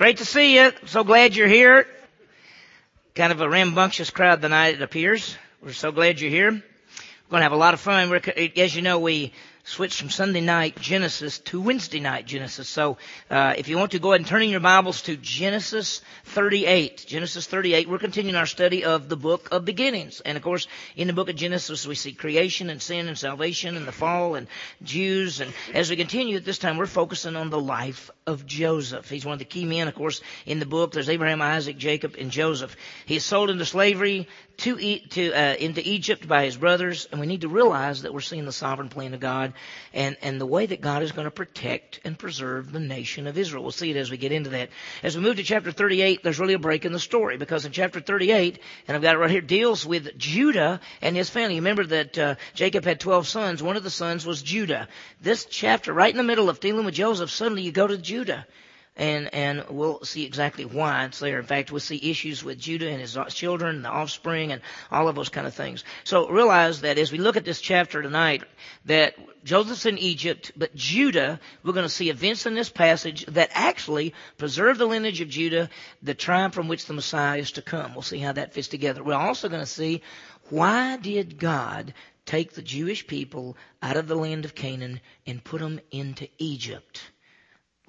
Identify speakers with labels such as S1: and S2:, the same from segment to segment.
S1: Great to see you. So glad you're here. Kind of a rambunctious crowd tonight, it appears. We're so glad you're here. We're going to have a lot of fun. We're, as you know, we switched from Sunday night Genesis to Wednesday night Genesis. So uh, if you want to go ahead and turn in your Bibles to Genesis 38. Genesis 38. We're continuing our study of the book of beginnings. And of course, in the book of Genesis, we see creation and sin and salvation and the fall and Jews. And as we continue at this time, we're focusing on the life of Joseph. He's one of the key men, of course, in the book. There's Abraham, Isaac, Jacob, and Joseph. He's sold into slavery to, to uh, into Egypt by his brothers, and we need to realize that we're seeing the sovereign plan of God and and the way that God is going to protect and preserve the nation of Israel. We'll see it as we get into that. As we move to chapter 38, there's really a break in the story because in chapter 38, and I've got it right here, deals with Judah and his family. Remember that uh, Jacob had 12 sons. One of the sons was Judah. This chapter, right in the middle of dealing with Joseph, suddenly you go to Judah and and we'll see exactly why it's there. In fact, we'll see issues with Judah and his children, and the offspring, and all of those kind of things. So realize that as we look at this chapter tonight, that Joseph's in Egypt, but Judah, we're going to see events in this passage that actually preserve the lineage of Judah, the tribe from which the Messiah is to come. We'll see how that fits together. We're also going to see why did God take the Jewish people out of the land of Canaan and put them into Egypt?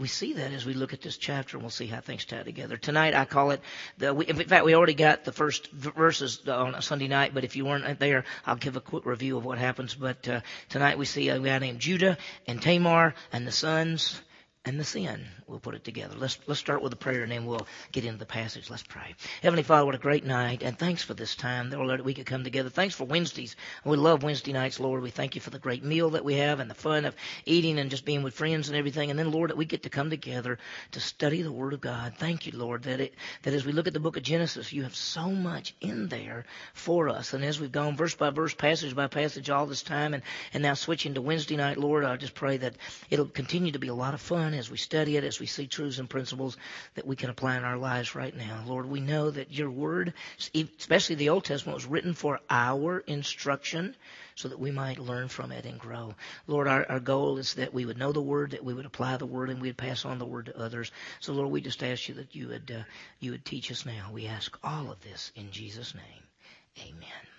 S1: We see that as we look at this chapter and we'll see how things tie together. Tonight I call it the, we, in fact we already got the first verses on Sunday night, but if you weren't there, I'll give a quick review of what happens. But uh, tonight we see a guy named Judah and Tamar and the sons and the sin. We'll put it together. Let's let's start with a prayer and then we'll get into the passage. Let's pray. Heavenly Father, what a great night, and thanks for this time, Lord, that we could come together. Thanks for Wednesdays. We love Wednesday nights, Lord. We thank you for the great meal that we have and the fun of eating and just being with friends and everything. And then, Lord, that we get to come together to study the Word of God. Thank you, Lord, that it that as we look at the book of Genesis, you have so much in there for us. And as we've gone verse by verse, passage by passage all this time, and and now switching to Wednesday night, Lord, I just pray that it'll continue to be a lot of fun as we study it, as we see truths and principles that we can apply in our lives right now. Lord, we know that your word, especially the Old Testament, was written for our instruction so that we might learn from it and grow. Lord, our, our goal is that we would know the word, that we would apply the word, and we'd pass on the word to others. So, Lord, we just ask you that you would, uh, you would teach us now. We ask all of this in Jesus' name. Amen.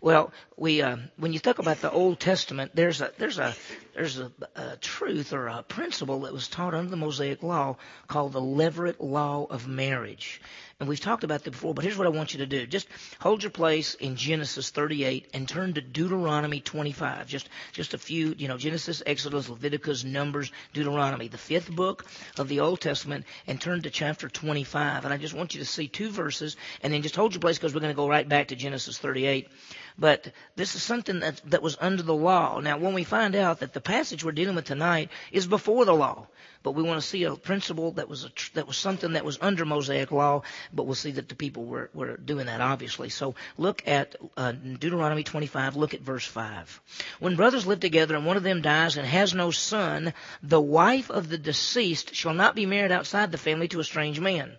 S1: Well, we uh, when you talk about the Old Testament, there's a there's a there's a, a, truth or a principle that was taught under the Mosaic Law called the Levirate Law of Marriage. And we've talked about that before, but here's what I want you to do. Just hold your place in Genesis 38 and turn to Deuteronomy 25. Just, just a few, you know, Genesis, Exodus, Leviticus, Numbers, Deuteronomy, the fifth book of the Old Testament, and turn to chapter 25. And I just want you to see two verses, and then just hold your place because we're going to go right back to Genesis 38. But this is something that, that was under the law. Now, when we find out that the passage we're dealing with tonight is before the law, but we want to see a principle that was a, that was something that was under Mosaic law, but we'll see that the people were, were doing that obviously. So look at uh, Deuteronomy 25. Look at verse 5. When brothers live together and one of them dies and has no son, the wife of the deceased shall not be married outside the family to a strange man.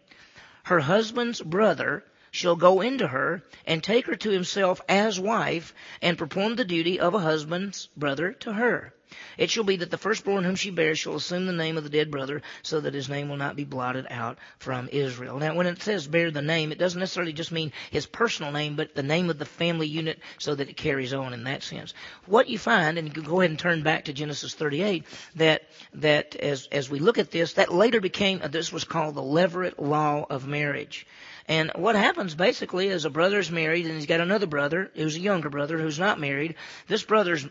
S1: Her husband's brother shall go into her and take her to himself as wife and perform the duty of a husband's brother to her. It shall be that the firstborn whom she bears shall assume the name of the dead brother so that his name will not be blotted out from Israel. Now when it says bear the name, it doesn't necessarily just mean his personal name, but the name of the family unit so that it carries on in that sense. What you find, and you can go ahead and turn back to Genesis 38, that, that as, as we look at this, that later became, this was called the Levirate Law of Marriage. And what happens basically is a brother is married and he's got another brother who's a younger brother who's not married. This brother's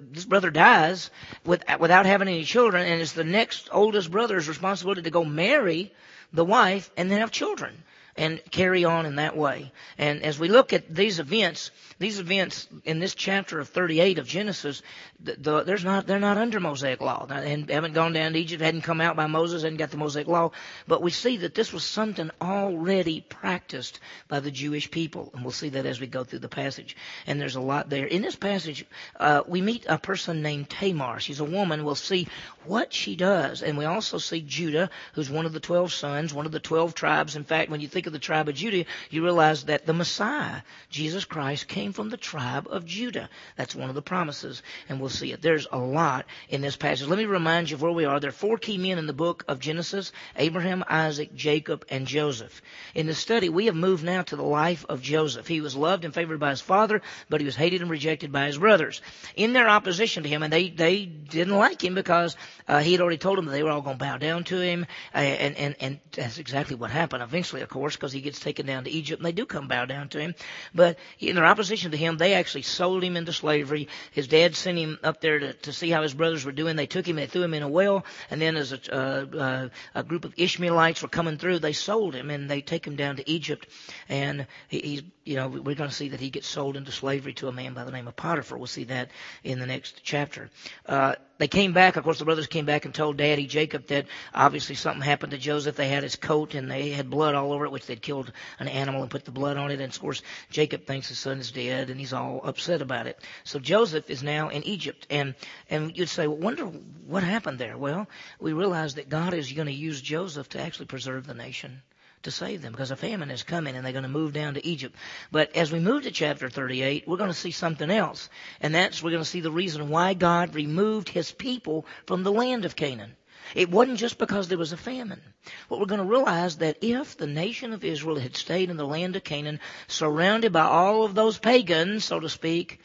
S1: this brother dies with, without having any children, and it's the next oldest brother's responsibility to go marry the wife and then have children and carry on in that way. And as we look at these events, these events in this chapter of 38 of Genesis, the, the, there's not, they're not under Mosaic law. And haven't gone down to Egypt, hadn't come out by Moses, hadn't got the Mosaic law. But we see that this was something already practiced by the Jewish people. And we'll see that as we go through the passage. And there's a lot there. In this passage, uh, we meet a person named Tamar. She's a woman. We'll see what she does. And we also see Judah, who's one of the 12 sons, one of the 12 tribes. In fact, when you think of the tribe of Judah, you realize that the Messiah, Jesus Christ, came from the tribe of Judah. That's one of the promises, and we'll see it. There's a lot in this passage. Let me remind you of where we are. There are four key men in the book of Genesis Abraham, Isaac, Jacob, and Joseph. In the study, we have moved now to the life of Joseph. He was loved and favored by his father, but he was hated and rejected by his brothers. In their opposition to him, and they, they didn't like him because uh, he had already told them that they were all going to bow down to him, uh, and, and, and that's exactly what happened eventually, of course, because he gets taken down to Egypt, and they do come bow down to him. But in their opposition to him, they actually sold him into slavery. His dad sent him up there to, to see how his brothers were doing. They took him, they threw him in a well, and then as a, uh, uh, a group of Ishmaelites were coming through, they sold him, and they take him down to Egypt, and he, he's, you know, we're going to see that he gets sold into slavery to a man by the name of Potiphar. We'll see that in the next chapter. Uh, they came back. Of course, the brothers came back and told Daddy Jacob that obviously something happened to Joseph. They had his coat and they had blood all over it, which they'd killed an animal and put the blood on it. And of course, Jacob thinks his son is dead and he's all upset about it. So Joseph is now in Egypt. And, and you'd say, well, wonder what happened there. Well, we realize that God is going to use Joseph to actually preserve the nation to save them because a famine is coming and they're going to move down to Egypt. But as we move to chapter 38, we're going to see something else. And that's, we're going to see the reason why God removed his people from the land of Canaan. It wasn't just because there was a famine. What we're going to realize that if the nation of Israel had stayed in the land of Canaan, surrounded by all of those pagans, so to speak,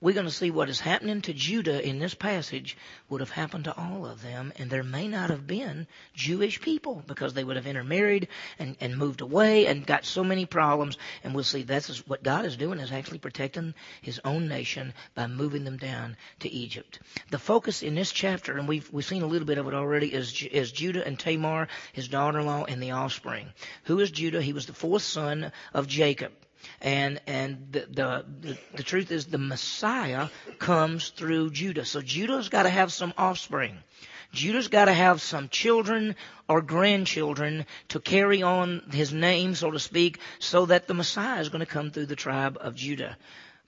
S1: we're going to see what is happening to Judah in this passage would have happened to all of them, and there may not have been Jewish people because they would have intermarried and, and moved away and got so many problems. And we'll see that's what God is doing is actually protecting His own nation by moving them down to Egypt. The focus in this chapter, and we've we've seen a little bit of it already, is is Judah and Tamar, his daughter-in-law, and the offspring. Who is Judah? He was the fourth son of Jacob. And and the, the, the truth is the Messiah comes through Judah. So Judah's got to have some offspring. Judah's got to have some children or grandchildren to carry on his name, so to speak, so that the Messiah is going to come through the tribe of Judah.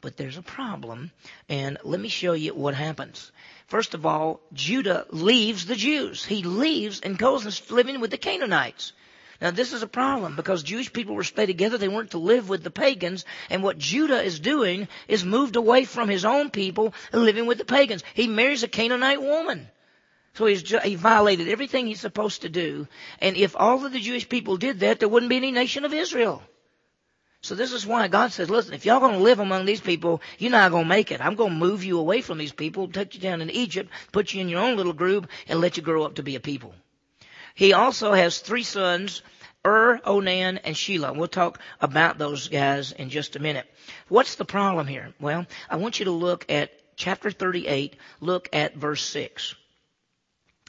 S1: But there's a problem, and let me show you what happens. First of all, Judah leaves the Jews. He leaves and goes and living with the Canaanites. Now this is a problem because Jewish people were to stay together. They weren't to live with the pagans. And what Judah is doing is moved away from his own people and living with the pagans. He marries a Canaanite woman. So he violated everything he's supposed to do. And if all of the Jewish people did that, there wouldn't be any nation of Israel. So this is why God says, listen, if y'all gonna live among these people, you're not gonna make it. I'm gonna move you away from these people, take you down in Egypt, put you in your own little group, and let you grow up to be a people. He also has three sons, Ur, Onan, and Shelah. We'll talk about those guys in just a minute. What's the problem here? Well, I want you to look at chapter 38, look at verse 6.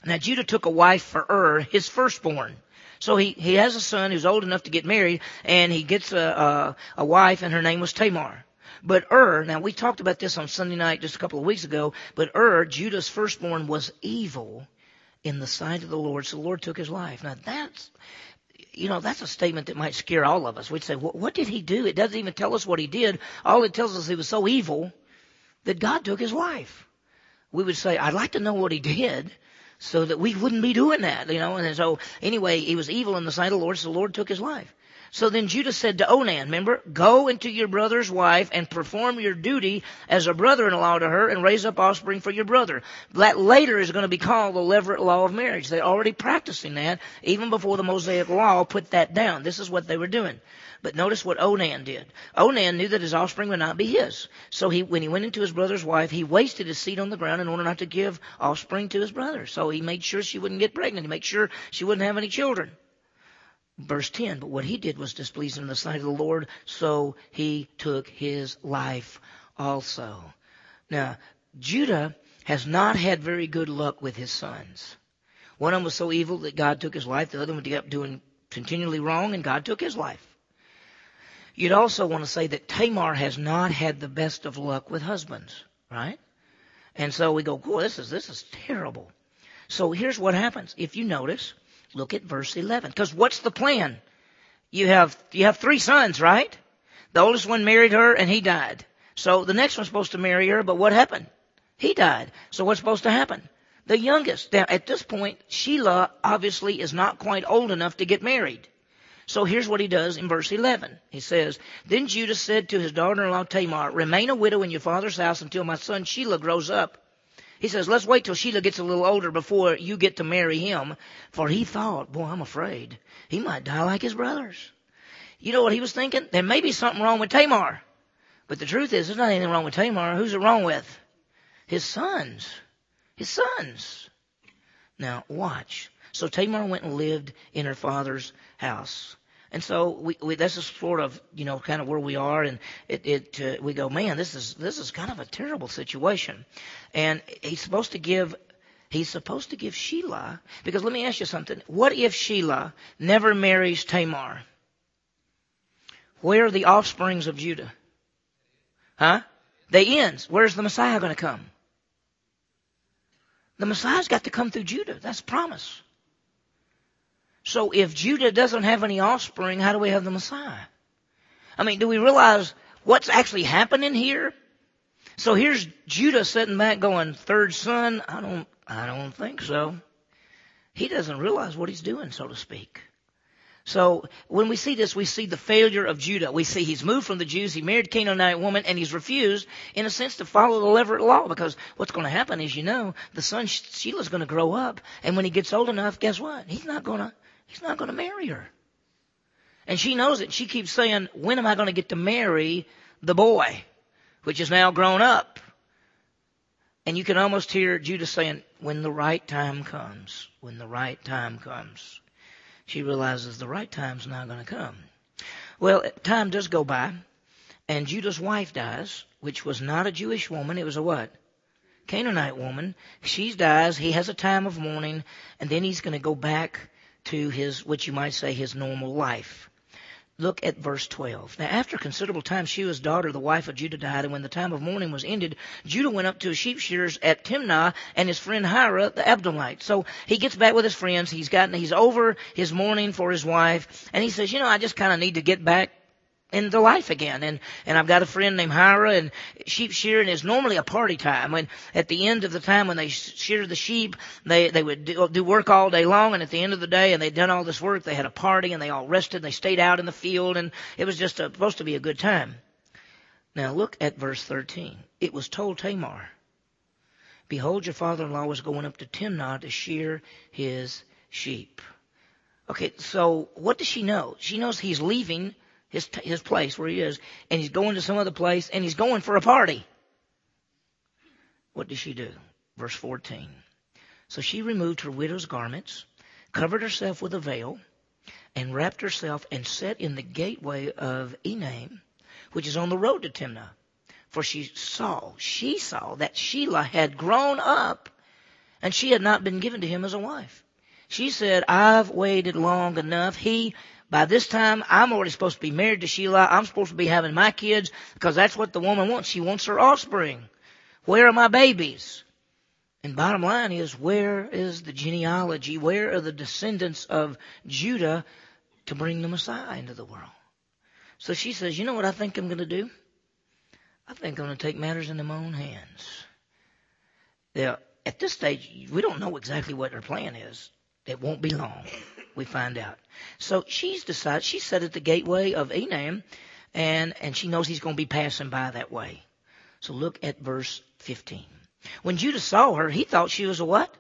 S1: Now Judah took a wife for Ur, his firstborn. So he, he has a son who's old enough to get married, and he gets a, a, a wife, and her name was Tamar. But Ur, now we talked about this on Sunday night just a couple of weeks ago, but Ur, Judah's firstborn, was evil in the sight of the Lord, so the Lord took his life. Now that's, you know, that's a statement that might scare all of us. We'd say, what, did he do? It doesn't even tell us what he did. All it tells us he was so evil that God took his life. We would say, I'd like to know what he did so that we wouldn't be doing that, you know. And so anyway, he was evil in the sight of the Lord, so the Lord took his life. So then Judah said to Onan, remember, go into your brother's wife and perform your duty as a brother-in-law to her and raise up offspring for your brother. That later is going to be called the Levirate law of marriage. They're already practicing that even before the Mosaic law put that down. This is what they were doing. But notice what Onan did. Onan knew that his offspring would not be his. So he, when he went into his brother's wife, he wasted his seed on the ground in order not to give offspring to his brother. So he made sure she wouldn't get pregnant. He made sure she wouldn't have any children verse 10, but what he did was displeasing in the sight of the Lord, so he took his life also. Now, Judah has not had very good luck with his sons. One of them was so evil that God took his life. The other one kept doing continually wrong and God took his life. You'd also want to say that Tamar has not had the best of luck with husbands, right? And so we go, "Boy, this is, this is terrible. So here's what happens. If you notice, Look at verse 11. Because what's the plan? You have, you have three sons, right? The oldest one married her and he died. So the next one's supposed to marry her, but what happened? He died. So what's supposed to happen? The youngest. Now at this point, Shelah obviously is not quite old enough to get married. So here's what he does in verse 11. He says, Then Judah said to his daughter-in-law Tamar, Remain a widow in your father's house until my son Shelah grows up. He says, let's wait till Shelah gets a little older before you get to marry him. For he thought, boy, I'm afraid he might die like his brothers. You know what he was thinking? There may be something wrong with Tamar. But the truth is, there's not anything wrong with Tamar. Who's it wrong with? His sons. His sons. Now, watch. So Tamar went and lived in her father's house. And so we, we this is sort of you know kind of where we are, and it, it uh, we go, man, this is this is kind of a terrible situation, and he's supposed to give he's supposed to give Shelah, because let me ask you something. What if Shelah never marries Tamar? Where are the offsprings of Judah? Huh? They ends. Where's the Messiah going to come? The Messiah's got to come through Judah. That's promise. So if Judah doesn't have any offspring, how do we have the Messiah? I mean, do we realize what's actually happening here? So here's Judah sitting back going, third son? I don't, I don't think so. He doesn't realize what he's doing, so to speak. So when we see this, we see the failure of Judah. We see he's moved from the Jews, he married Canaanite woman, and he's refused, in a sense, to follow the Levirate law because what's going to happen is, you know, the son Shelah's going to grow up, and when he gets old enough, guess what? He's not going to He's not going to marry her. And she knows it. She keeps saying, when am I going to get to marry the boy, which is now grown up? And you can almost hear Judah saying, when the right time comes, when the right time comes. She realizes the right time's not going to come. Well, time does go by, and Judah's wife dies, which was not a Jewish woman. It was a what? Canaanite woman. She dies. He has a time of mourning, and then he's going to go back to his, what you might say, his normal life. Look at verse 12. Now, after considerable time, Shua's daughter, the wife of Judah, died, and when the time of mourning was ended, Judah went up to his sheep shearers at Timnah and his friend Hira, the Adullamite. So he gets back with his friends. He's gotten, he's over his mourning for his wife, and he says, you know, I just kind of need to get back into life again. And, and I've got a friend named Hira and sheep shearing is normally a party time. When at the end of the time when they shear the sheep, they, they would do, do work all day long and at the end of the day and they'd done all this work, they had a party and they all rested and they stayed out in the field and it was just a, supposed to be a good time. Now look at verse 13. It was told Tamar, Behold, your father-in-law was going up to Timnah to shear his sheep. Okay, so what does she know? She knows he's leaving his, his place where he is, and he's going to some other place, and he's going for a party. What does she do? Verse 14. So she removed her widow's garments, covered herself with a veil, and wrapped herself and sat in the gateway of Enaim, which is on the road to Timnah. For she saw, she saw that Shelah had grown up and she had not been given to him as a wife. She said, I've waited long enough. He by this time, I'm already supposed to be married to Shelah. I'm supposed to be having my kids because that's what the woman wants. She wants her offspring. Where are my babies? And bottom line is, where is the genealogy? Where are the descendants of Judah to bring the Messiah into the world? So she says, you know what I think I'm going to do? I think I'm going to take matters into my own hands. Now, at this stage, we don't know exactly what her plan is. It won't be long we find out. So she's decided, she's set at the gateway of Enam, and, and she knows he's going to be passing by that way. So look at verse 15. When Judah saw her, he thought she was a what?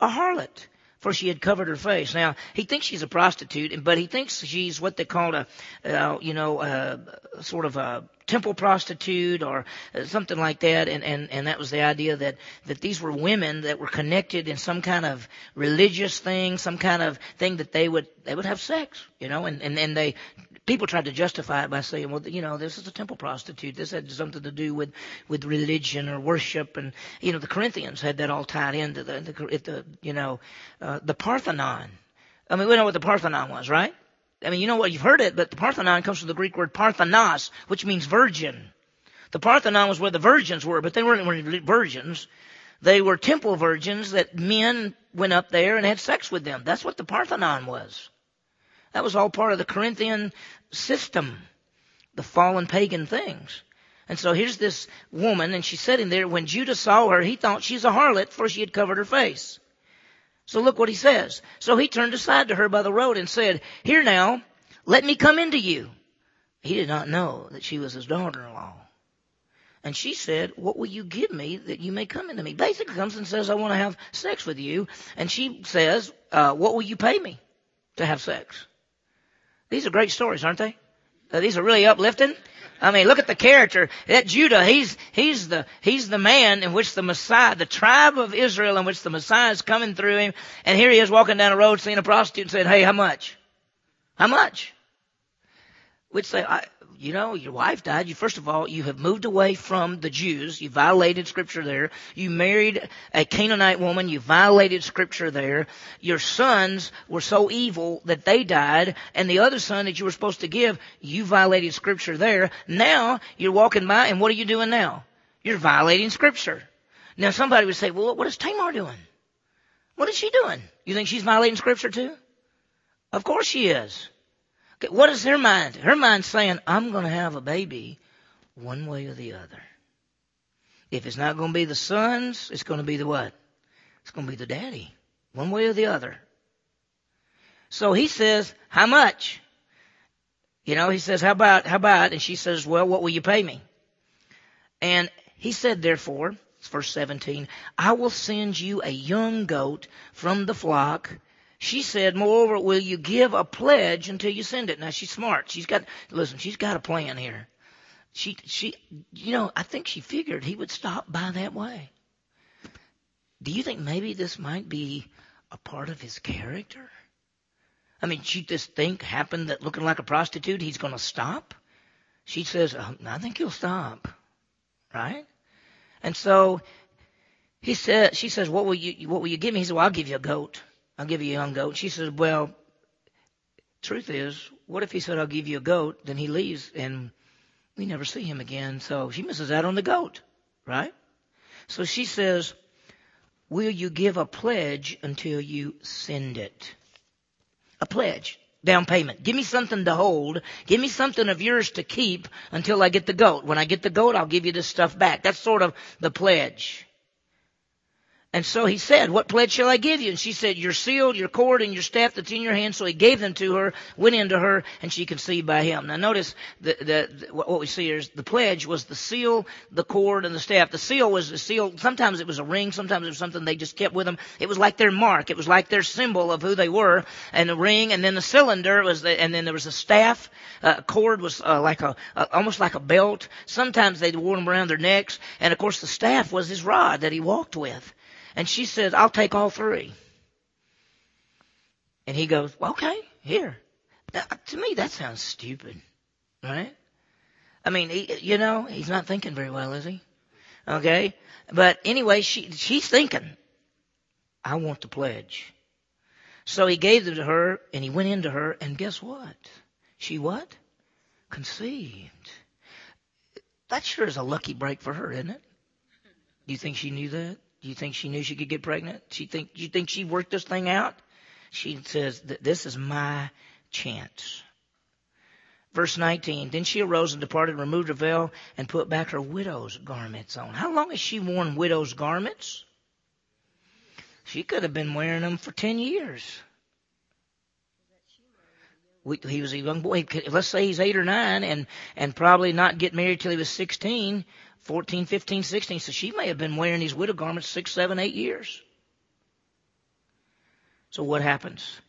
S1: A harlot for she had covered her face. Now, he thinks she's a prostitute, but he thinks she's what they call a, uh, you know, a, sort of a temple prostitute or something like that. And, and, and that was the idea that, that these were women that were connected in some kind of religious thing, some kind of thing that they would, they would have sex, you know, and, and, and they people tried to justify it by saying, well, you know, this is a temple prostitute. This had something to do with, with religion or worship. And, you know, the Corinthians had that all tied into the, the, the you know, uh, the Parthenon. I mean, we know what the Parthenon was, right? I mean, you know what, you've heard it, but the Parthenon comes from the Greek word Parthenos, which means virgin. The Parthenon was where the virgins were, but they weren't virgins. They were temple virgins that men went up there and had sex with them. That's what the Parthenon was. That was all part of the Corinthian system, the fallen pagan things. And so here's this woman, and she's sitting there. When Judah saw her, he thought she's a harlot, for she had covered her face. So look what he says. So he turned aside to her by the road and said, Here now, let me come into you. He did not know that she was his daughter-in-law. And she said, what will you give me that you may come into me? Basically comes and says, I want to have sex with you. And she says, uh, what will you pay me to have sex? These are great stories, aren't they? Uh, these are really uplifting. I mean, look at the character. That Judah, he's, he's the, he's the man in which the Messiah, the tribe of Israel in which the Messiah is coming through him. And here he is walking down the road seeing a prostitute and said, hey, how much? How much? We'd say, I, you know, your wife died. You, first of all, you have moved away from the Jews. You violated scripture there. You married a Canaanite woman. You violated scripture there. Your sons were so evil that they died. And the other son that you were supposed to give, you violated scripture there. Now, you're walking by and what are you doing now? You're violating scripture. Now somebody would say, well, what is Tamar doing? What is she doing? You think she's violating scripture too? Of course she is. What is her mind? Her mind's saying, I'm going to have a baby one way or the other. If it's not going to be the sons, it's going to be the what? It's going to be the daddy. One way or the other. So he says, how much? You know, he says, how about, how about? And she says, well, what will you pay me? And he said, therefore, verse 17, I will send you a young goat from the flock she said, moreover, will you give a pledge until you send it? Now she's smart. She's got, listen, she's got a plan here. She, she, you know, I think she figured he would stop by that way. Do you think maybe this might be a part of his character? I mean, she just think happened that looking like a prostitute, he's going to stop? She says, oh, I think he'll stop. Right? And so he said, she says, what will you, what will you give me? He said, well, I'll give you a goat. I'll give you a young goat. She says, well, truth is, what if he said, I'll give you a goat, then he leaves and we never see him again. So she misses out on the goat, right? So she says, will you give a pledge until you send it? A pledge. Down payment. Give me something to hold. Give me something of yours to keep until I get the goat. When I get the goat, I'll give you this stuff back. That's sort of the pledge. And so he said, what pledge shall I give you? And she said, your seal, your cord, and your staff that's in your hand. So he gave them to her, went into her, and she conceived by him. Now notice the, the, the, what we see here is the pledge was the seal, the cord, and the staff. The seal was the seal. Sometimes it was a ring. Sometimes it was something they just kept with them. It was like their mark. It was like their symbol of who they were. And the ring, and then the cylinder was the, and then there was a staff. Uh, cord was uh, like a, uh, almost like a belt. Sometimes they wore them around their necks. And of course the staff was his rod that he walked with. And she says, I'll take all three. And he goes, okay, here. Now, to me, that sounds stupid, right? I mean, he, you know, he's not thinking very well, is he? Okay. But anyway, she, she's thinking, I want the pledge. So he gave them to her and he went into her and guess what? She what? Conceived. That sure is a lucky break for her, isn't it? Do you think she knew that? Do you think she knew she could get pregnant? She think, you think she worked this thing out? She says, this is my chance. Verse 19, then she arose and departed, removed her veil, and put back her widow's garments on. How long has she worn widow's garments? She could have been wearing them for 10 years. We, he was a young boy. Let's say he's eight or nine and, and probably not get married till he was 16. 14, 15, 16. So she may have been wearing these widow garments six, seven, eight years. So what happens?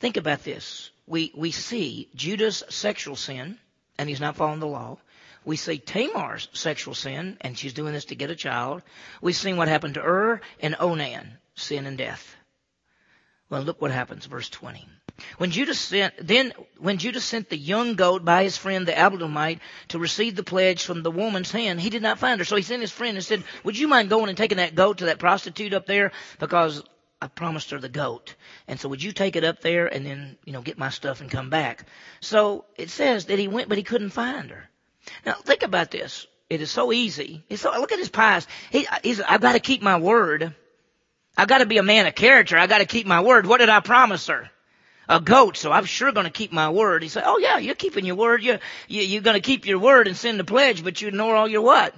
S1: Think about this. We, we see Judah's sexual sin, and he's not following the law. We see Tamar's sexual sin, and she's doing this to get a child. We've seen what happened to Ur and Onan, sin and death. Well, look what happens, verse 20. When Judah sent, then when Judah sent the young goat by his friend the Adullamite to receive the pledge from the woman's hand, he did not find her. So he sent his friend and said, would you mind going and taking that goat to that prostitute up there? Because I promised her the goat. And so would you take it up there and then, you know, get my stuff and come back? So it says that he went, but he couldn't find her. Now think about this. It is so easy. It's so, look at his pies. He, he's, I've got to keep my word. I've got to be a man of character. I've got to keep my word. What did I promise her? A goat, so I'm sure going to keep my word. He said, oh yeah, you're keeping your word. You're, you, you're going to keep your word and send the pledge, but you ignore all your what?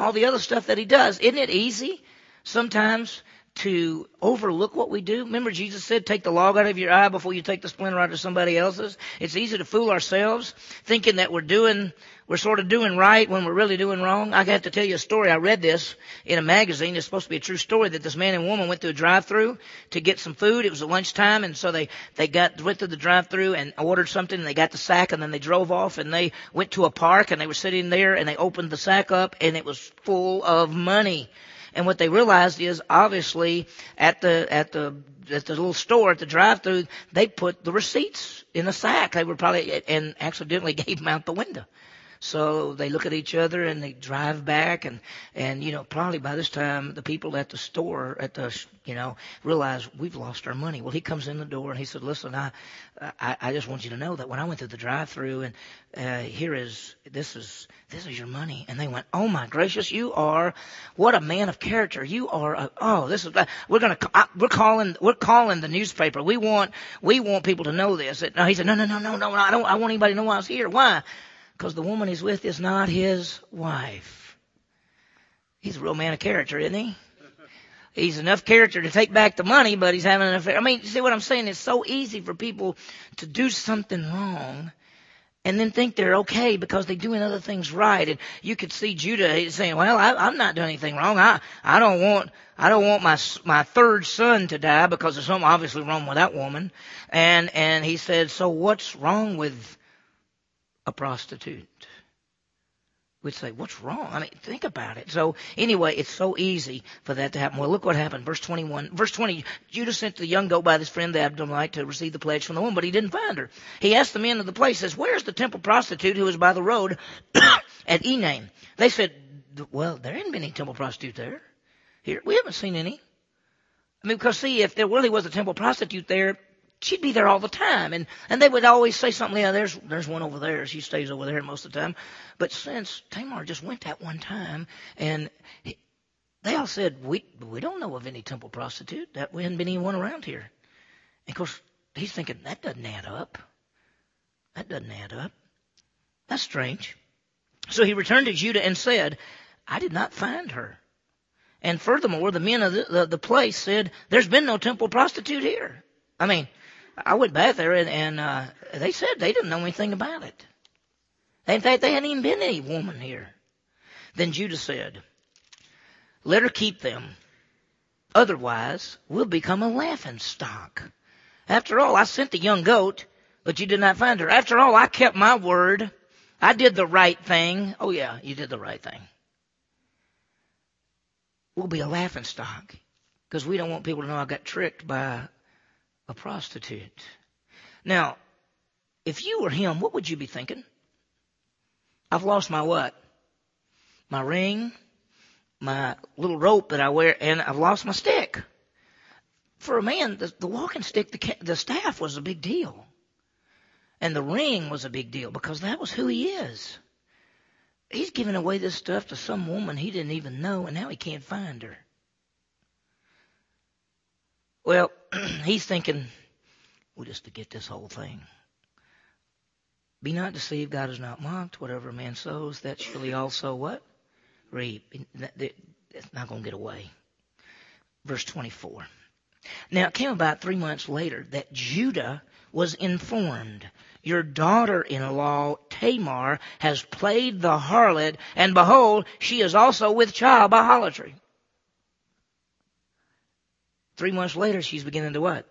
S1: All the other stuff that he does. Isn't it easy sometimes to overlook what we do. Remember Jesus said, take the log out of your eye before you take the splinter out of somebody else's. It's easy to fool ourselves thinking that we're doing, we're sort of doing right when we're really doing wrong. I got to tell you a story. I read this in a magazine. It's supposed to be a true story that this man and woman went through a drive-through to get some food. It was at lunchtime and so they, they got, went through the drive-through and ordered something and they got the sack and then they drove off and they went to a park and they were sitting there and they opened the sack up and it was full of money. And what they realized is obviously at the, at the, at the little store at the drive through, they put the receipts in a sack. They were probably, and accidentally gave them out the window. So they look at each other and they drive back and, and, you know, probably by this time the people at the store, at the, you know, realize we've lost our money. Well, he comes in the door and he said, listen, I, I, I just want you to know that when I went through the drive through and, uh, here is, this is, this is your money. And they went, oh my gracious, you are, what a man of character. You are, a, oh, this is, we're gonna, we're calling, we're calling the newspaper. We want, we want people to know this. No, he said, no, no, no, no, no, I don't, I want anybody to know why I was here. Why? Because the woman he's with is not his wife. He's a real man of character, isn't he? He's enough character to take back the money, but he's having an affair. I mean, see what I'm saying? It's so easy for people to do something wrong and then think they're okay because they're doing other things right. And you could see Judah saying, "Well, I, I'm not doing anything wrong. I I don't want I don't want my my third son to die because there's something obviously wrong with that woman." And and he said, "So what's wrong with a prostitute. We'd say, what's wrong? I mean, think about it. So anyway, it's so easy for that to happen. Well, look what happened. Verse 21, verse 20, Judah sent the young goat by his friend the Adullamite to receive the pledge from the woman, but he didn't find her. He asked the men of the place, says, where's the temple prostitute who was by the road at Enaim? They said, well, there hadn't been any temple prostitute there. Here, we haven't seen any. I mean, because see, if there really was a temple prostitute there, she'd be there all the time. And, and they would always say something, yeah, there's, there's one over there. She stays over there most of the time. But since Tamar just went that one time and he, they all said, we, we don't know of any temple prostitute. That we hadn't been anyone around here. And of course, he's thinking, that doesn't add up. That doesn't add up. That's strange. So he returned to Judah and said, I did not find her. And furthermore, the men of the, the, the place said, there's been no temple prostitute here. I mean, I went back there and, and uh, they said they didn't know anything about it. In fact, they hadn't even been any woman here. Then Judah said, let her keep them. Otherwise, we'll become a laughing stock. After all, I sent the young goat, but you did not find her. After all, I kept my word. I did the right thing. Oh yeah, you did the right thing. We'll be a laughing stock because we don't want people to know I got tricked by a prostitute. Now, if you were him, what would you be thinking? I've lost my what? My ring, my little rope that I wear, and I've lost my stick. For a man, the, the walking stick, the, the staff was a big deal. And the ring was a big deal because that was who he is. He's giving away this stuff to some woman he didn't even know, and now he can't find her. Well, he's thinking, we'll just forget this whole thing. Be not deceived, God is not mocked. Whatever a man sows, that he also what? Reap. It's not going to get away. Verse 24. Now it came about three months later that Judah was informed. Your daughter-in-law Tamar has played the harlot, and behold, she is also with child by harlotry. Three months later, she's beginning to what?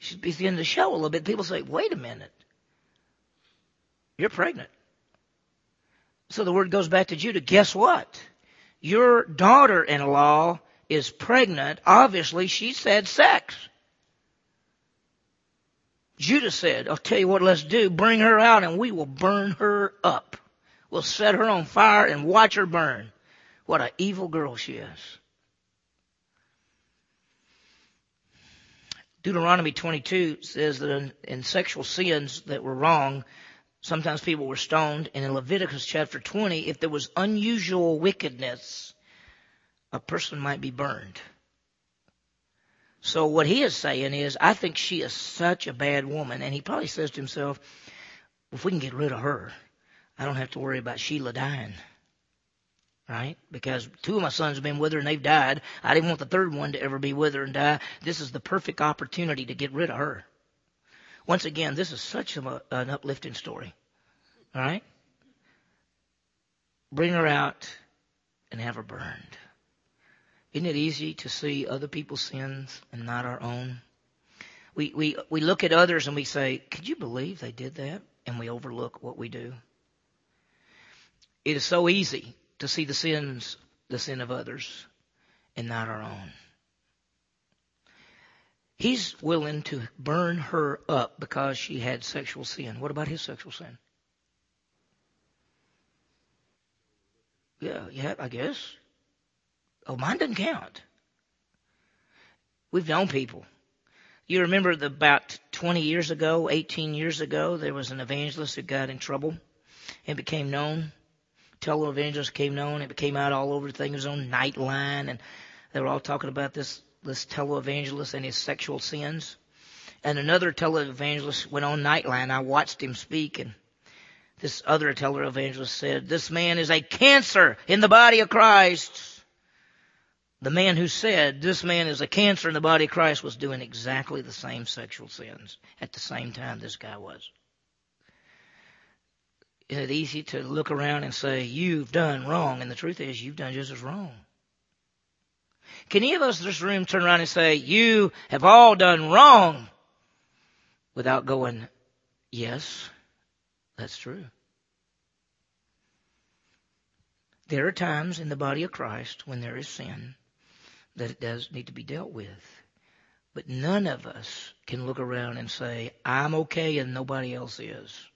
S1: She's beginning to show a little bit. People say, wait a minute. You're pregnant. So the word goes back to Judah. Guess what? Your daughter-in-law is pregnant. Obviously, she's had sex. Judah said, I'll tell you what let's do. Bring her out and we will burn her up. We'll set her on fire and watch her burn. What an evil girl she is. Deuteronomy 22 says that in, in, sexual sins that were wrong, sometimes people were stoned. And in Leviticus chapter 20, if there was unusual wickedness, a person might be burned. So what he is saying is, I think she is such a bad woman. And he probably says to himself, if we can get rid of her, I don't have to worry about Shelah dying. Right? Because two of my sons have been with her and they've died. I didn't want the third one to ever be with her and die. This is the perfect opportunity to get rid of her. Once again, this is such a, an uplifting story. All right? Bring her out and have her burned. Isn't it easy to see other people's sins and not our own? We, we, we look at others and we say, could you believe they did that? And we overlook what we do. It is so easy to see the sins, the sin of others and not our own. He's willing to burn her up because she had sexual sin. What about his sexual sin? Yeah, yeah, I guess. Oh, mine doesn't count. We've known people. You remember the, about 20 years ago, 18 years ago, there was an evangelist who got in trouble and became known. Televangelist came known. It became out all over the thing. It was on Nightline, and they were all talking about this this televangelist and his sexual sins. And another televangelist went on Nightline. I watched him speak, and this other televangelist said, This man is a cancer in the body of Christ. The man who said, This man is a cancer in the body of Christ was doing exactly the same sexual sins at the same time this guy was. Is it easy to look around and say, You've done wrong? And the truth is, you've done just as wrong. Can any of us in this room turn around and say, You have all done wrong? Without going, Yes, that's true. There are times in the body of Christ when there is sin that it does need to be dealt with. But none of us can look around and say, I'm okay and nobody else is.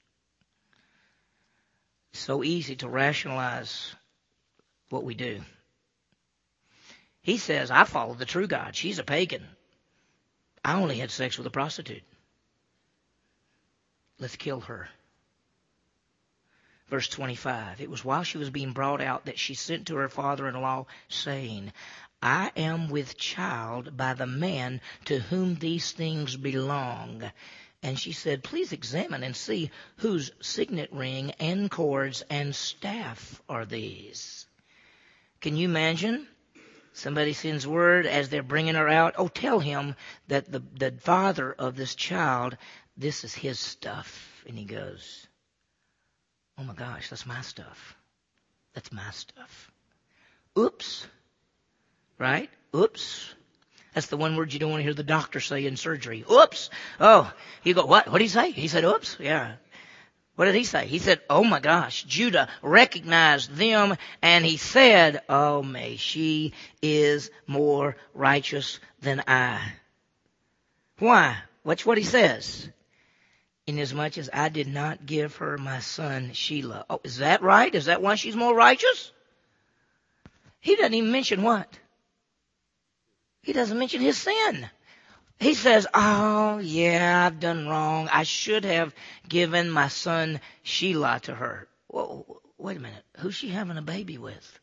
S1: So easy to rationalize what we do. He says, I follow the true God. She's a pagan. I only had sex with a prostitute. Let's kill her. Verse 25. It was while she was being brought out that she sent to her father in law, saying, I am with child by the man to whom these things belong. And she said, Please examine and see whose signet ring and cords and staff are these. Can you imagine? Somebody sends word as they're bringing her out. Oh, tell him that the, the father of this child, this is his stuff. And he goes, Oh my gosh, that's my stuff. That's my stuff. Oops. Right? Oops. That's the one word you don't want to hear the doctor say in surgery. Oops. Oh, you go, what? What did he say? He said, oops. Yeah. What did he say? He said, Oh my gosh, Judah recognized them and he said, Oh may she is more righteous than I. Why? Watch what he says. Inasmuch as I did not give her my son Shelah. Oh, is that right? Is that why she's more righteous? He doesn't even mention what? He doesn't mention his sin. He says, Oh, yeah, I've done wrong. I should have given my son Shelah to her. Well, wait a minute. Who's she having a baby with?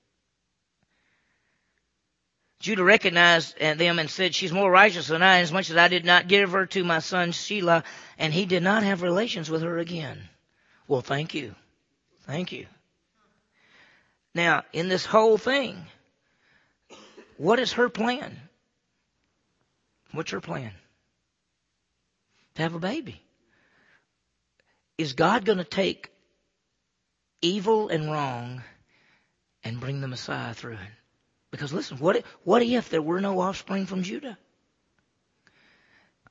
S1: Judah recognized uh, them and said, She's more righteous than I, as much as I did not give her to my son Shelah, and he did not have relations with her again. Well, thank you. Thank you. Now, in this whole thing, what is her plan? What's her plan? To have a baby. Is God going to take evil and wrong and bring the Messiah through it? Because listen, what, what if there were no offspring from Judah?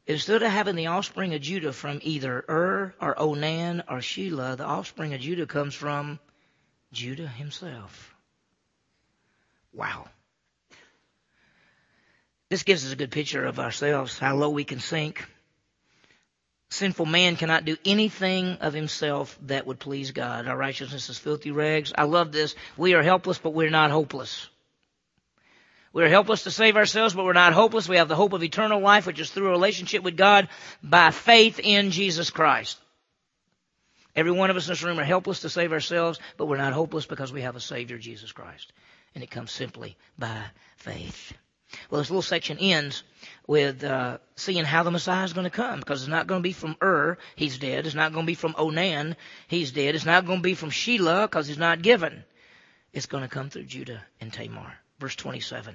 S1: Instead of having the offspring of Judah from either Ur or Onan or Shelah, the offspring of Judah comes from Judah himself. Wow. This gives us a good picture of ourselves, how low we can sink. Sinful man cannot do anything of himself that would please God. Our righteousness is filthy rags. I love this. We are helpless, but we're not hopeless. We're helpless to save ourselves, but we're not hopeless. We have the hope of eternal life, which is through a relationship with God by faith in Jesus Christ. Every one of us in this room are helpless to save ourselves, but we're not hopeless because we have a Savior, Jesus Christ. And it comes simply by faith. Well, this little section ends with uh, seeing how the Messiah is going to come, because it's not going to be from Ur, he's dead. It's not going to be from Onan, he's dead. It's not going to be from Shelah, because he's not given. It's going to come through Judah and Tamar. Verse 27.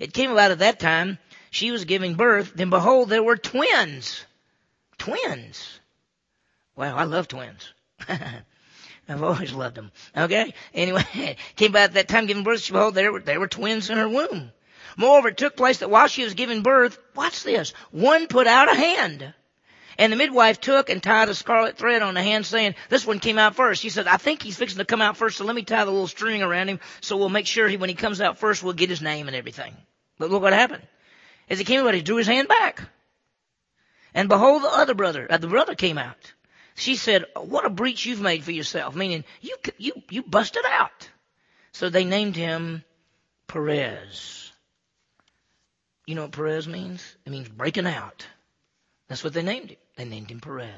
S1: It came about at that time, she was giving birth, then behold, there were twins. Twins. Wow, I love twins. I've always loved them. Okay? Anyway, came about at that time giving birth, behold, there were, there were twins in her womb. Moreover, it took place that while she was giving birth, watch this, one put out a hand. And the midwife took and tied a scarlet thread on the hand saying, this one came out first. She said, I think he's fixing to come out first, so let me tie the little string around him so we'll make sure he, when he comes out first, we'll get his name and everything. But look what happened. As he came out, he drew his hand back. And behold, the other brother, uh, the brother came out. She said, what a breach you've made for yourself. Meaning, you, you, you busted out. So they named him Perez. You know what Perez means? It means breaking out. That's what they named him. They named him Perez.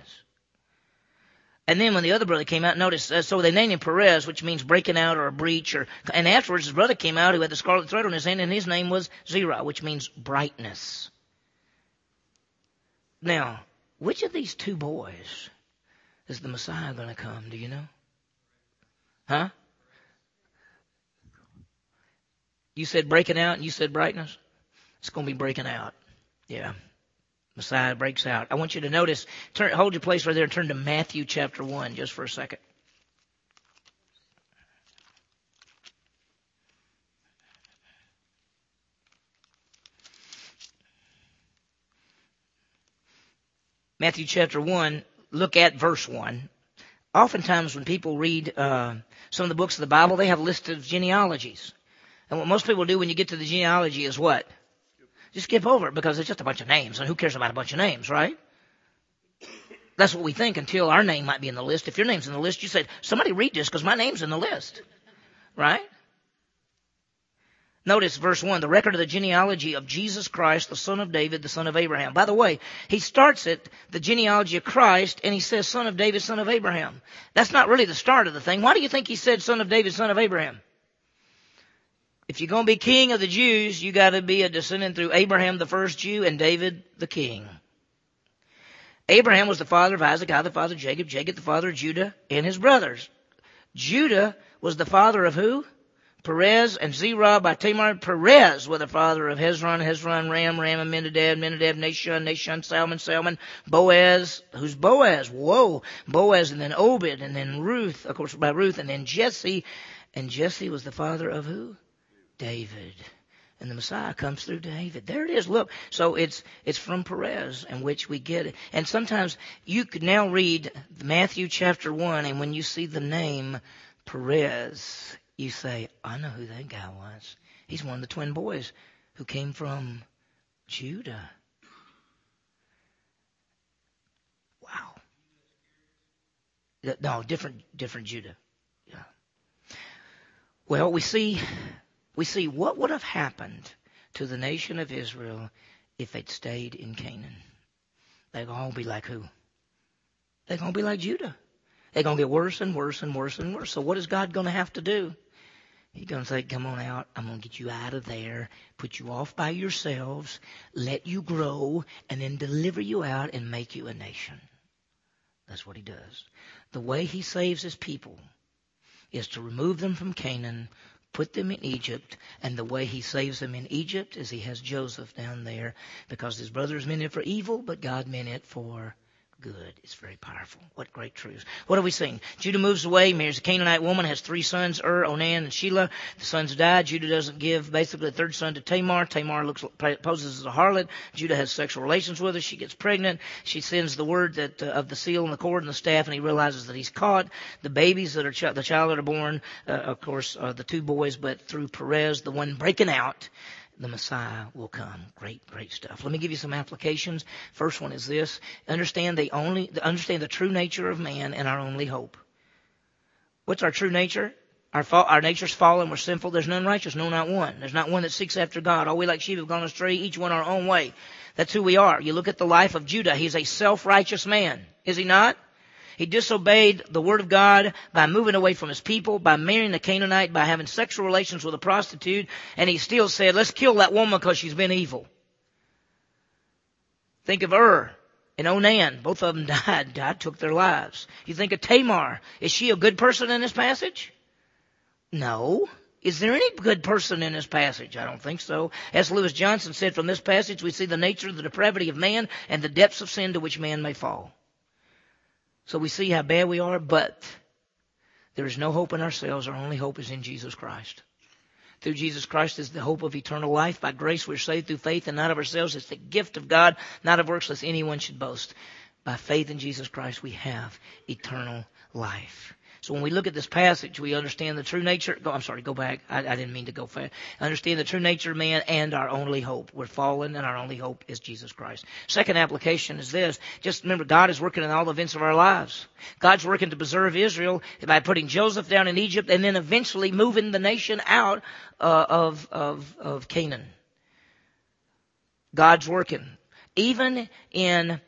S1: And then when the other brother came out, notice, uh, so they named him Perez, which means breaking out or a breach. Or, and afterwards, his brother came out who had the scarlet thread on his hand, and his name was Zerah, which means brightness. Now, which of these two boys is the Messiah going to come? Do you know? Huh? You said breaking out, and you said brightness. It's going to be breaking out. Yeah. Messiah breaks out. I want you to notice, turn, hold your place right there and turn to Matthew chapter 1 just for a second. Matthew chapter 1, look at verse 1. Oftentimes when people read uh, some of the books of the Bible, they have lists of genealogies. And what most people do when you get to the genealogy is what? Just skip over it because it's just a bunch of names, and who cares about a bunch of names, right? That's what we think until our name might be in the list. If your name's in the list, you said, somebody read this because my name's in the list. Right? Notice verse 1, the record of the genealogy of Jesus Christ, the son of David, the son of Abraham. By the way, he starts it, the genealogy of Christ, and he says son of David, son of Abraham. That's not really the start of the thing. Why do you think he said son of David, son of Abraham? If you're going to be king of the Jews, you got to be a descendant through Abraham, the first Jew, and David, the king. Abraham was the father of Isaac, Isaac the father of Jacob, Jacob the father of Judah and his brothers. Judah was the father of who? Perez and Zerah by Tamar. Perez was the father of Hezron, Hezron, Ram, Ram, Amminadab, Amminadab, Nahshon, Nahshon, Salmon, Salmon, Boaz. Who's Boaz? Whoa. Boaz and then Obed and then Ruth, of course by Ruth, and then Jesse. And Jesse was the father of who? David. And the Messiah comes through David. There it is. Look. So it's, it's from Perez in which we get it. And sometimes you could now read Matthew chapter 1 and when you see the name Perez, you say, I know who that guy was. He's one of the twin boys who came from Judah. Wow. No, different, different Judah. Yeah. Well, we see we see what would have happened to the nation of Israel if they'd stayed in Canaan. They're going to be like who? They're going to be like Judah. They're going to get worse and worse and worse and worse. So what is God going to have to do? He's going to say, come on out. I'm going to get you out of there, put you off by yourselves, let you grow, and then deliver you out and make you a nation. That's what he does. The way he saves his people is to remove them from Canaan, put them in Egypt, and the way he saves them in Egypt is he has Joseph down there because his brothers meant it for evil, but God meant it for good. It's very powerful. What great truths. What have we seen? Judah moves away, marries a Canaanite woman, has three sons, Ur, Onan, and Shelah. The sons die. Judah doesn't give basically the third son to Tamar. Tamar looks, poses as a harlot. Judah has sexual relations with her. She gets pregnant. She sends the word that, uh, of the seal and the cord and the staff, and he realizes that he's caught. The babies that are, ch- the child that are born, uh, of course, are the two boys, but through Perez, the one breaking out, the Messiah will come. Great, great stuff. Let me give you some applications. First one is this. Understand the only, understand the true nature of man and our only hope. What's our true nature? Our, fa- our nature's fallen. We're sinful. There's none righteous. No, not one. There's not one that seeks after God. All we like sheep have gone astray, each one our own way. That's who we are. You look at the life of Judah. He's a self-righteous man. Is he not? He disobeyed the word of God by moving away from his people, by marrying a Canaanite, by having sexual relations with a prostitute, and he still said, let's kill that woman because she's been evil. Think of Ur and Onan. Both of them died. God took their lives. You think of Tamar. Is she a good person in this passage? No. Is there any good person in this passage? I don't think so. As Lewis Johnson said, from this passage we see the nature of the depravity of man and the depths of sin to which man may fall. So we see how bad we are, but there is no hope in ourselves. Our only hope is in Jesus Christ. Through Jesus Christ is the hope of eternal life. By grace we're saved through faith and not of ourselves. It's the gift of God, not of works lest anyone should boast. By faith in Jesus Christ we have eternal life. So when we look at this passage, we understand the true nature. Go, I'm sorry, go back. I, I didn't mean to go fast. Understand the true nature of man and our only hope. We're fallen and our only hope is Jesus Christ. Second application is this. Just remember, God is working in all events of our lives. God's working to preserve Israel by putting Joseph down in Egypt and then eventually moving the nation out uh, of, of, of Canaan. God's working. Even in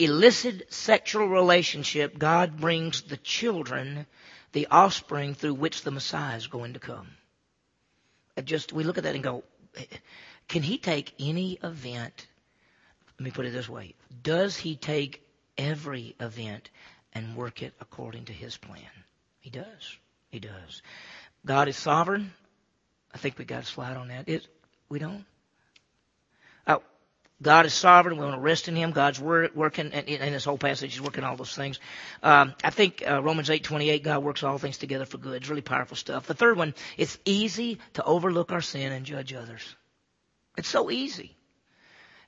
S1: illicit sexual relationship, God brings the children, the offspring through which the Messiah is going to come. just, we look at that and go, can he take any event? Let me put it this way. Does he take every event and work it according to his plan? He does. He does. God is sovereign. I think we got a slide on that. It, we don't? Oh, God is sovereign. We want to rest in Him. God's working in this whole passage. He's working all those things. Um, I think uh, Romans eight twenty eight. God works all things together for good. It's really powerful stuff. The third one. It's easy to overlook our sin and judge others. It's so easy.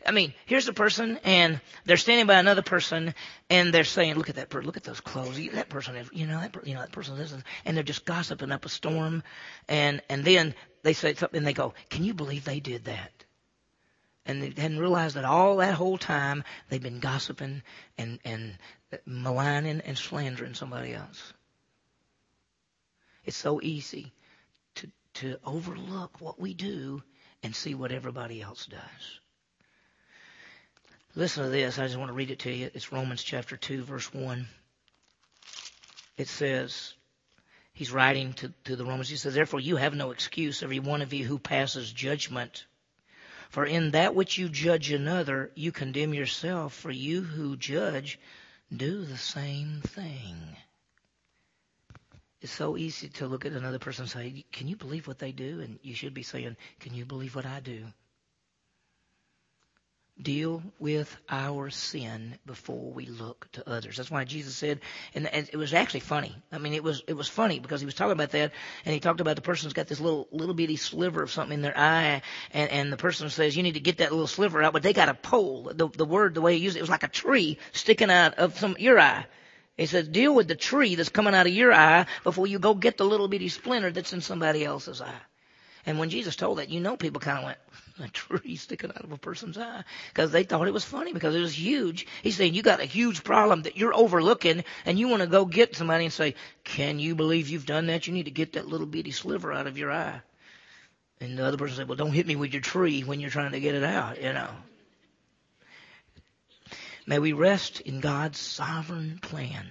S1: I mean, here's a person, and they're standing by another person, and they're saying, "Look at that person! Look at those clothes! That person, you know, that you know, that person is this," and they're just gossiping up a storm, and and then they say something, and they go, "Can you believe they did that?" And they hadn't realized that all that whole time they've been gossiping and, and maligning and slandering somebody else. It's so easy to, to overlook what we do and see what everybody else does. Listen to this. I just want to read it to you. It's Romans chapter 2, verse 1. It says, he's writing to, to the Romans. He says, Therefore, you have no excuse, every one of you who passes judgment for in that which you judge another, you condemn yourself, for you who judge do the same thing. It's so easy to look at another person and say, Can you believe what they do? And you should be saying, Can you believe what I do? Deal with our sin before we look to others. That's why Jesus said, and, it was actually funny. I mean, it was it was funny because he was talking about that, and he talked about the person's got this little little bitty sliver of something in their eye, and and the person says you need to get that little sliver out, but they got a pole. The the word the way he used it, it was like a tree sticking out of some your eye. He says, deal with the tree that's coming out of your eye before you go get the little bitty splinter that's in somebody else's eye. And when Jesus told that, you know, people kind of went, a tree sticking out of a person's eye because they thought it was funny because it was huge. He's saying you got a huge problem that you're overlooking and you want to go get somebody and say, can you believe you've done that? You need to get that little bitty sliver out of your eye. And the other person said, well, don't hit me with your tree when you're trying to get it out, you know. May we rest in God's sovereign plan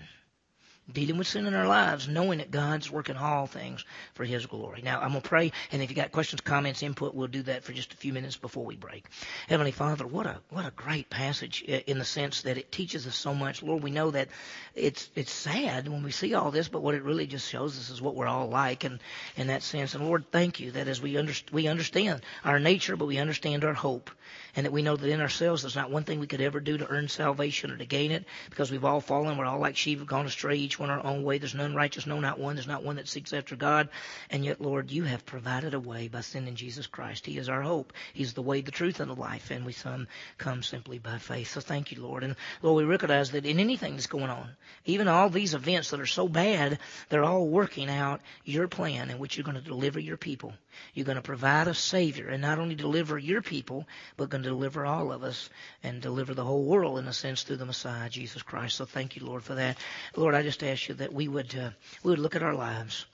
S1: dealing with sin in our lives, knowing that God's working all things for His glory. Now, I'm going to pray, and if you got questions, comments, input, we'll do that for just a few minutes before we break. Heavenly Father, what a what a great passage in the sense that it teaches us so much. Lord, we know that it's it's sad when we see all this, but what it really just shows us is what we're all like, and in that sense. And Lord, thank you that as we under, we understand our nature, but we understand our hope and that we know that in ourselves there's not one thing we could ever do to earn salvation or to gain it because we've all fallen. We're all like sheep, have gone astray, each one our own way. There's none righteous, no, not one. There's not one that seeks after God. And yet, Lord, you have provided a way by sending Jesus Christ. He is our hope. He's the way, the truth, and the life. And we some come simply by faith. So thank you, Lord. And Lord, we recognize that in anything that's going on, even all these events that are so bad, they're all working out your plan in which you're going to deliver your people. You're going to provide a Savior and not only deliver your people, but going to deliver all of us and deliver the whole world in a sense through the Messiah, Jesus Christ. So thank you, Lord, for that. Lord, I just ask you that we would, uh, we would look at our lives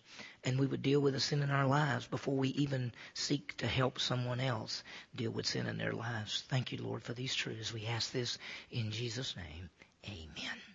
S1: and we would deal with the sin in our lives before we even seek to help someone else deal with sin in their lives. Thank you, Lord, for these truths. We ask this in Jesus' name. Amen.